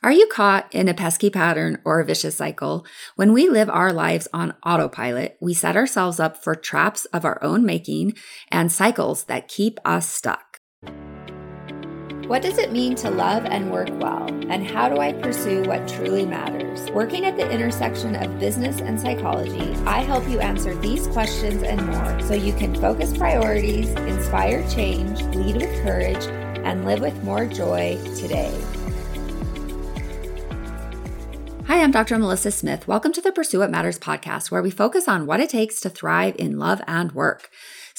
Are you caught in a pesky pattern or a vicious cycle? When we live our lives on autopilot, we set ourselves up for traps of our own making and cycles that keep us stuck. What does it mean to love and work well? And how do I pursue what truly matters? Working at the intersection of business and psychology, I help you answer these questions and more so you can focus priorities, inspire change, lead with courage, and live with more joy today. Hi, I'm Dr. Melissa Smith. Welcome to the Pursue What Matters podcast, where we focus on what it takes to thrive in love and work.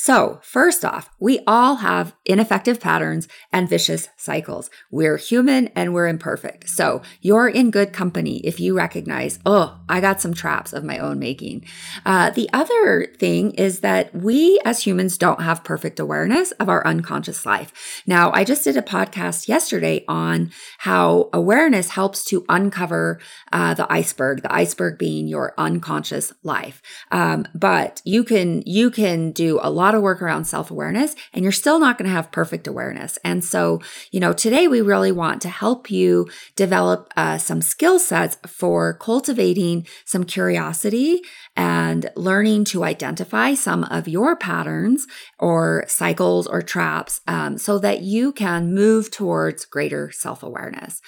So, first off, we all have ineffective patterns and vicious cycles. We're human and we're imperfect. So, you're in good company if you recognize, oh, I got some traps of my own making. Uh, the other thing is that we as humans don't have perfect awareness of our unconscious life. Now, I just did a podcast yesterday on how awareness helps to uncover uh, the iceberg, the iceberg being your unconscious life. Um, but you can, you can do a lot lot of work around self awareness and you're still not going to have perfect awareness. And so, you know, today we really want to help you develop uh, some skill sets for cultivating some curiosity and learning to identify some of your patterns or cycles or traps um, so that you can move towards greater self awareness.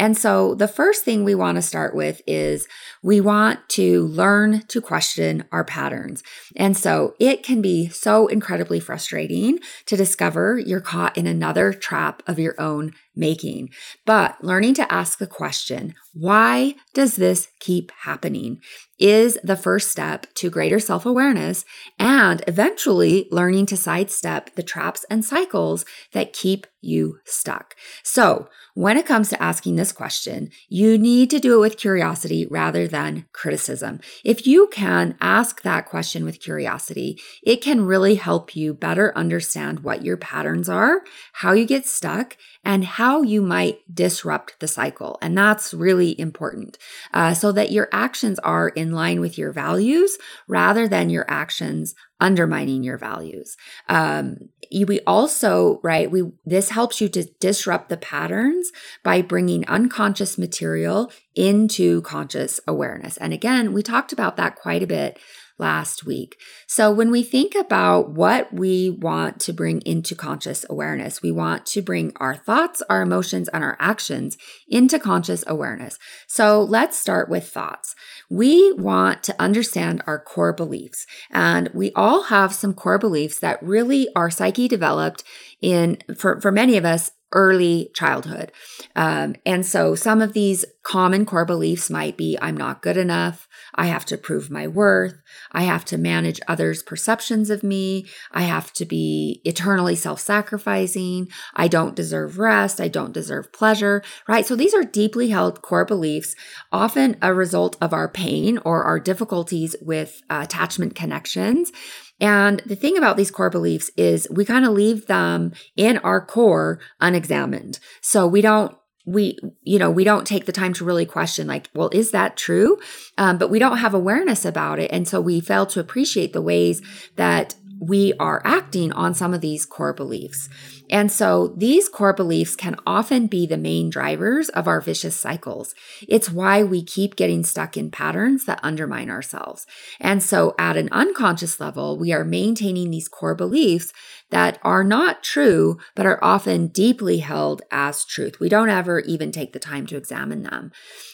And so the first thing we want to start with is we want to learn to question our patterns. And so it can be so incredibly frustrating to discover you're caught in another trap of your own making. But learning to ask the question, why does this keep happening? is the first step to greater self awareness and eventually learning to sidestep the traps and cycles that keep you stuck. So, when it comes to asking this question, you need to do it with curiosity rather than criticism. If you can ask that question with curiosity, it can really help you better understand what your patterns are, how you get stuck, and how you might disrupt the cycle. And that's really important uh, so that your actions are in line with your values rather than your actions undermining your values. Um, we also, right, we, this helps you to disrupt the patterns by bringing unconscious material into conscious awareness. And again, we talked about that quite a bit last week. So, when we think about what we want to bring into conscious awareness, we want to bring our thoughts, our emotions, and our actions into conscious awareness. So, let's start with thoughts. We want to understand our core beliefs, and we all have some core beliefs that really are psyche developed in, for, for many of us, early childhood. Um, and so some of these common core beliefs might be I'm not good enough. I have to prove my worth. I have to manage others' perceptions of me. I have to be eternally self sacrificing. I don't deserve rest. I don't deserve pleasure, right? So these are deeply held core beliefs, often a result of our pain or our difficulties with uh, attachment connections. And the thing about these core beliefs is we kind of leave them in our core unexamined. So we don't we you know we don't take the time to really question like well is that true um, but we don't have awareness about it and so we fail to appreciate the ways that we are acting on some of these core beliefs and so these core beliefs can often be the main drivers of our vicious cycles. It's why we keep getting stuck in patterns that undermine ourselves. And so at an unconscious level, we are maintaining these core beliefs that are not true, but are often deeply held as truth. We don't ever even take the time to examine them.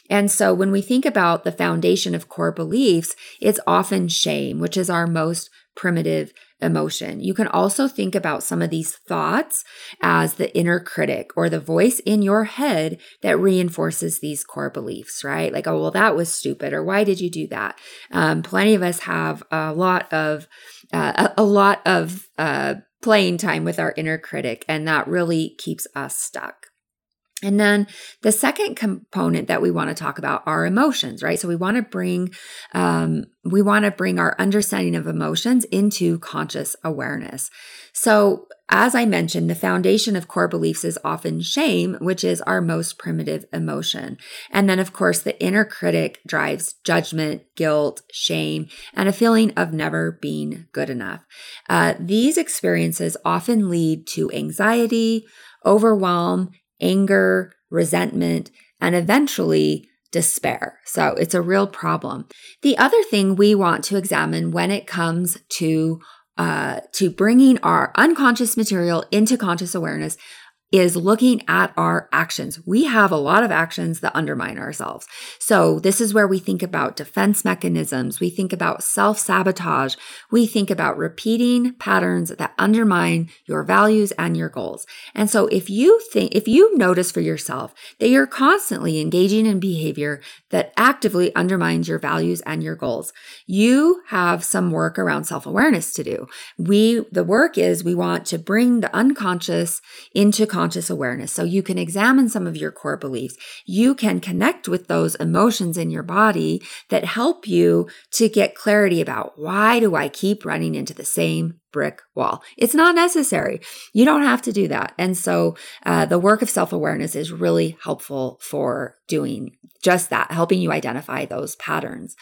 And so when we think about the foundation of core beliefs, it's often shame, which is our most primitive emotion. You can also think about some of these thoughts as the inner critic or the voice in your head that reinforces these core beliefs, right? Like, oh, well, that was stupid, or why did you do that? Um, plenty of us have a lot of uh, a, lot of uh, playing time with our inner critic, and that really keeps us stuck. And then the second component that we want to talk about are emotions, right? So we want to bring um, we want to bring our understanding of emotions into conscious awareness. So as I mentioned, the foundation of core beliefs is often shame, which is our most primitive emotion. And then, of course, the inner critic drives judgment, guilt, shame, and a feeling of never being good enough. Uh, these experiences often lead to anxiety, overwhelm, anger, resentment, and eventually despair. So it's a real problem. The other thing we want to examine when it comes to uh, to bringing our unconscious material into conscious awareness is looking at our actions. We have a lot of actions that undermine ourselves. So, this is where we think about defense mechanisms. We think about self sabotage. We think about repeating patterns that undermine your values and your goals. And so, if you think, if you notice for yourself that you're constantly engaging in behavior that actively undermines your values and your goals, you have some work around self awareness to do. We, the work is we want to bring the unconscious into conscious awareness. So you can examine some of your core beliefs. You can connect with those emotions in your body that help you to get clarity about why do I keep running into the same brick wall. It's not necessary. You don't have to do that. And so uh, the work of self awareness is really helpful for doing just that, helping you identify those patterns.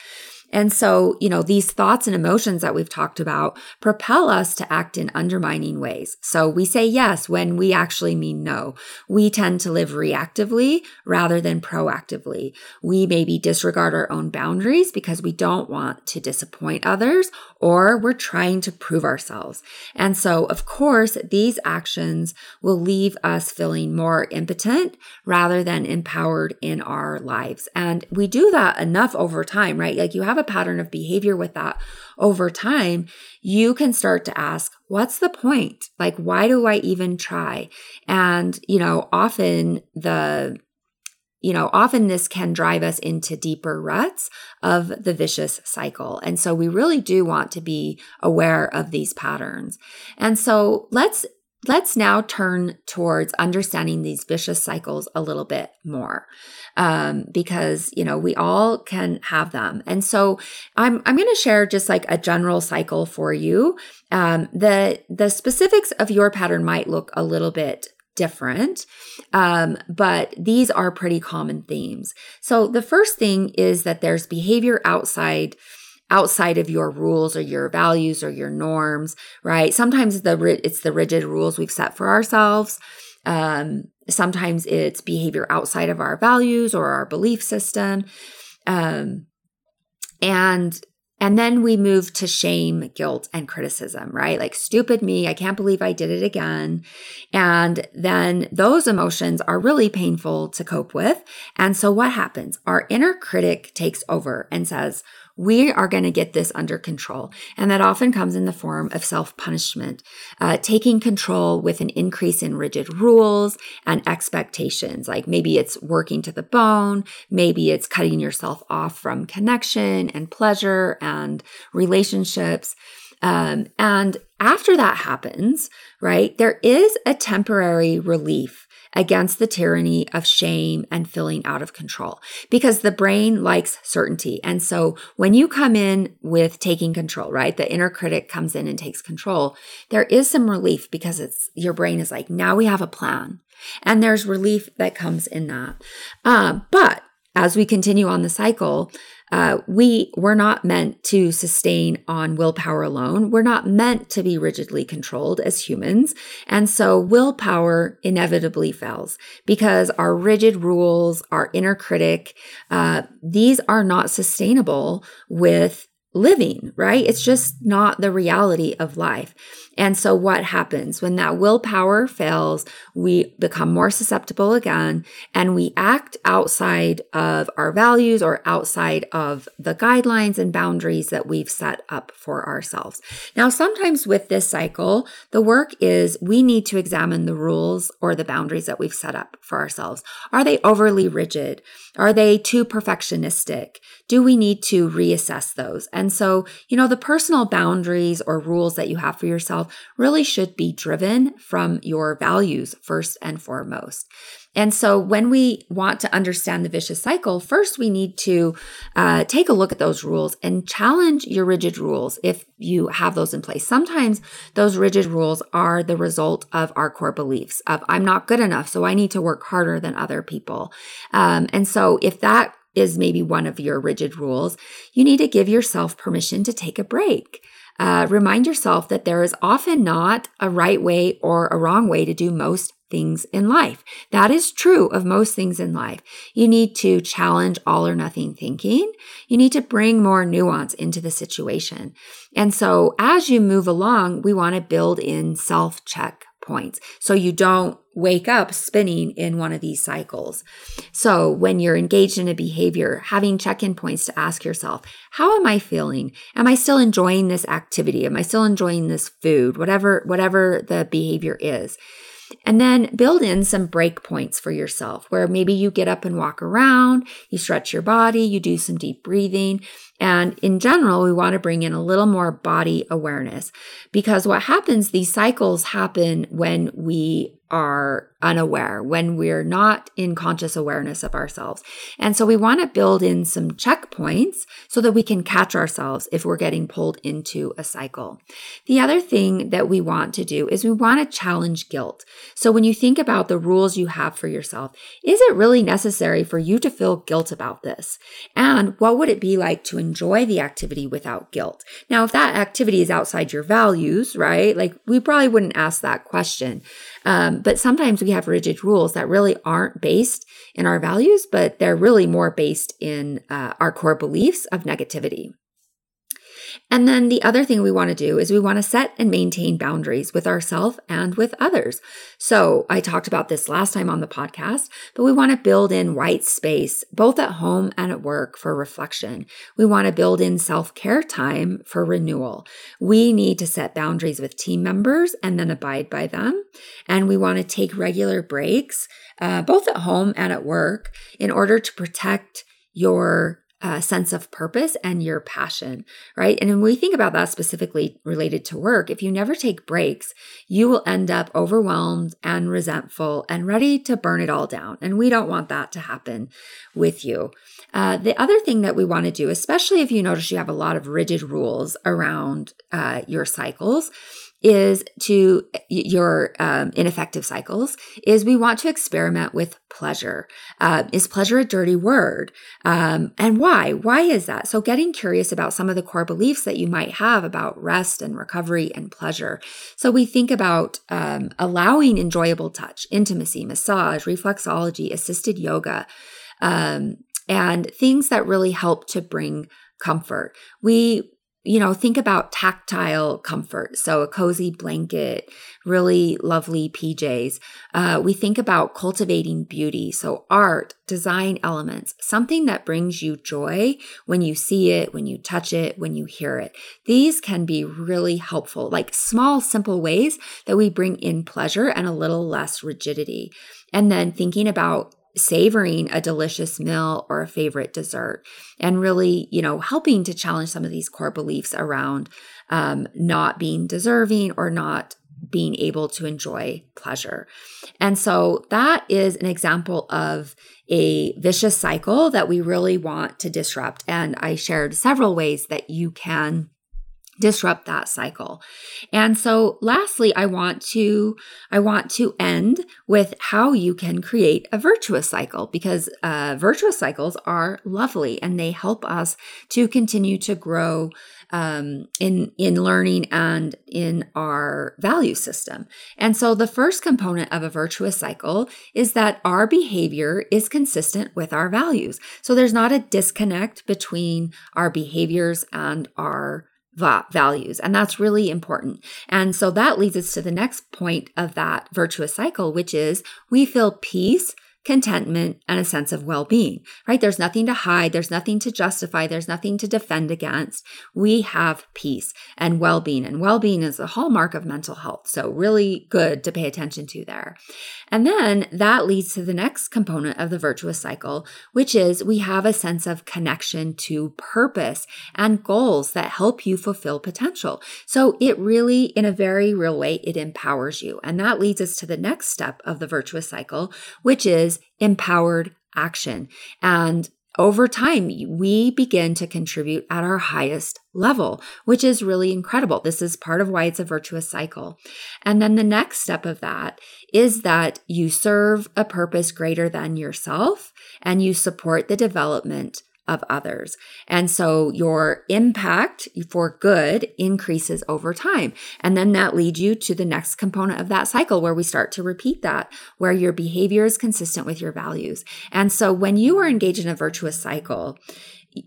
And so, you know, these thoughts and emotions that we've talked about propel us to act in undermining ways. So we say yes when we actually mean no. We tend to live reactively rather than proactively. We maybe disregard our own boundaries because we don't want to disappoint others or we're trying to prove ourselves. And so, of course, these actions will leave us feeling more impotent rather than empowered in our lives. And we do that enough over time, right? Like you have a pattern of behavior with that over time, you can start to ask, what's the point? Like, why do I even try? And, you know, often the, you know, often this can drive us into deeper ruts of the vicious cycle. And so we really do want to be aware of these patterns. And so let's Let's now turn towards understanding these vicious cycles a little bit more, um, because you know we all can have them. And so I'm I'm going to share just like a general cycle for you. Um, the the specifics of your pattern might look a little bit different, um, but these are pretty common themes. So the first thing is that there's behavior outside outside of your rules or your values or your norms, right? Sometimes the it's the rigid rules we've set for ourselves. Um, sometimes it's behavior outside of our values or our belief system. Um, and and then we move to shame, guilt, and criticism, right? Like, stupid me, I can't believe I did it again. And then those emotions are really painful to cope with. And so, what happens? Our inner critic takes over and says, we are going to get this under control. And that often comes in the form of self punishment, uh, taking control with an increase in rigid rules and expectations. Like maybe it's working to the bone, maybe it's cutting yourself off from connection and pleasure and relationships. Um, and after that happens, right, there is a temporary relief against the tyranny of shame and feeling out of control because the brain likes certainty. And so when you come in with taking control, right, the inner critic comes in and takes control, there is some relief because it's your brain is like, now we have a plan. And there's relief that comes in that. Uh, but as we continue on the cycle, uh, we we're not meant to sustain on willpower alone. We're not meant to be rigidly controlled as humans, and so willpower inevitably fails because our rigid rules, our inner critic, uh, these are not sustainable with living, right? It's just not the reality of life. And so, what happens when that willpower fails? We become more susceptible again and we act outside of our values or outside of the guidelines and boundaries that we've set up for ourselves. Now, sometimes with this cycle, the work is we need to examine the rules or the boundaries that we've set up for ourselves. Are they overly rigid? Are they too perfectionistic? Do we need to reassess those? And so, you know, the personal boundaries or rules that you have for yourself really should be driven from your values first and foremost. And so, when we want to understand the vicious cycle, first we need to uh, take a look at those rules and challenge your rigid rules if you have those in place. Sometimes those rigid rules are the result of our core beliefs of I'm not good enough, so I need to work harder than other people. Um, and so, if that is maybe one of your rigid rules, you need to give yourself permission to take a break. uh, remind yourself that there is often not a right way or a wrong way to do most things in life. That is true of most things in life. You need to challenge all or nothing thinking. You need to bring more nuance into the situation. And so as you move along, we want to build in self check points. So you don't wake up spinning in one of these cycles. So when you're engaged in a behavior, having check in points to ask yourself, how am I feeling? Am I still enjoying this activity? Am I still enjoying this food? Whatever, whatever the behavior is. And then build in some break points for yourself where maybe you get up and walk around, you stretch your body, you do some deep breathing. And in general, we want to bring in a little more body awareness because what happens, these cycles happen when we are unaware, when we're not in conscious awareness of ourselves. And so we want to build in some checkpoints so that we can catch ourselves if we're getting pulled into a cycle. The other thing that we want to do is we want to challenge guilt. So when you think about the rules you have for yourself, is it really necessary for you to feel guilt about this? And what would it be like to enjoy the activity without guilt? Now, if that activity is outside your values, right? Like we probably wouldn't ask that question. Um, but sometimes we have rigid rules that really aren't based in our values, but they're really more based in uh, our core beliefs of negativity. And then the other thing we want to do is we want to set and maintain boundaries with ourselves and with others. So I talked about this last time on the podcast, but we want to build in white space, both at home and at work for reflection. We want to build in self care time for renewal. We need to set boundaries with team members and then abide by them. And we want to take regular breaks, uh, both at home and at work, in order to protect your uh, sense of purpose and your passion, right? And when we think about that specifically related to work, if you never take breaks, you will end up overwhelmed and resentful and ready to burn it all down. And we don't want that to happen with you. Uh, the other thing that we want to do, especially if you notice you have a lot of rigid rules around uh, your cycles, is to your um, ineffective cycles is we want to experiment with pleasure. Uh, is pleasure a dirty word? Um, and why? Why is that? So getting curious about some of the core beliefs that you might have about rest and recovery and pleasure. So we think about um, allowing enjoyable touch, intimacy, massage, reflexology, assisted yoga, um, and things that really help to bring comfort. We you know, think about tactile comfort. So a cozy blanket, really lovely PJs. Uh, we think about cultivating beauty. So art, design elements, something that brings you joy when you see it, when you touch it, when you hear it. These can be really helpful, like small, simple ways that we bring in pleasure and a little less rigidity. And then thinking about savoring a delicious meal or a favorite dessert and really you know helping to challenge some of these core beliefs around um, not being deserving or not being able to enjoy pleasure. And so that is an example of a vicious cycle that we really want to disrupt. And i shared several ways that you can disrupt that cycle. And so lastly, I want to I want to end with how you can create a virtuous cycle because uh, virtuous cycles are lovely and they help us to continue to grow um, in in learning and in our value system. And so the first component of a virtuous cycle is that our behavior is consistent with our values. So there's not a disconnect between our behaviors and our va- values. And that's really important. And so that leads us to the next point of that virtuous cycle, which is we feel peace contentment, and a sense of well being, right? There's nothing to hide. There's nothing to justify. There's nothing to defend against. We have peace and well being. And well being is a hallmark of mental health. So, really good to pay attention to there. And then that leads to the next component of the virtuous cycle, which is we have a sense of connection to purpose and goals that help you fulfill potential. So, it really, in a very real way, it empowers you. And that leads us to the next step of the virtuous cycle, which is empowered action. And over time, we begin to contribute at our highest level, which is really incredible. This is part of why it's a virtuous cycle. And then the next step of that is that you serve a purpose greater than yourself and you support the development of others. And so your impact for good increases over time. And then that leads you to the next component of that cycle where we start to repeat that, where your behavior is consistent with your values. And so when you are engaged in a virtuous cycle,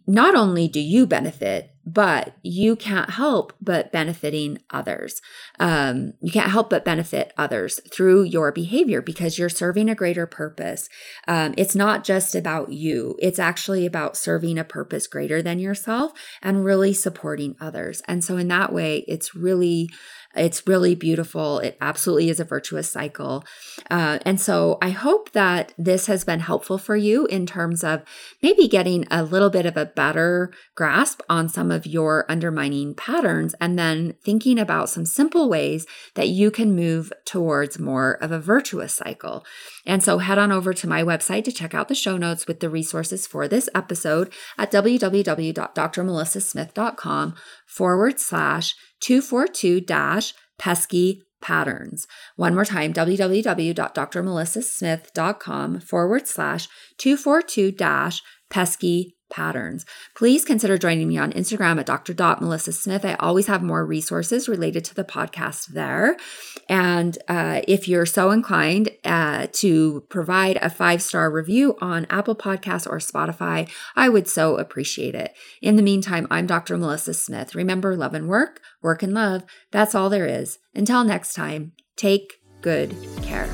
not only do you benefit, but you can't help but benefiting others. Um, you can't help but benefit others through your behavior because you're serving a greater purpose. Um, it's not just about you, it's actually about serving a purpose greater than yourself and really supporting others. And so, in that way, it's really it's really beautiful. It absolutely is a virtuous cycle. Uh, and so I hope that this has been helpful for you in terms of maybe getting a little bit of a better grasp on some of your undermining patterns and then thinking about some simple ways that you can move towards more of a virtuous cycle. And so head on over to my website to check out the show notes with the resources for this episode at www.drmelissasmith.com forward slash 242 dash pesky patterns. One more time, www.drmelissasmith.com forward slash 242 dash pesky patterns. Please consider joining me on Instagram at Dr. Melissa Smith. I always have more resources related to the podcast there. And uh, if you're so inclined uh, to provide a five star review on Apple Podcasts or Spotify, I would so appreciate it. In the meantime, I'm Dr. Melissa Smith. Remember, love and work, work and love. That's all there is. Until next time, take good care.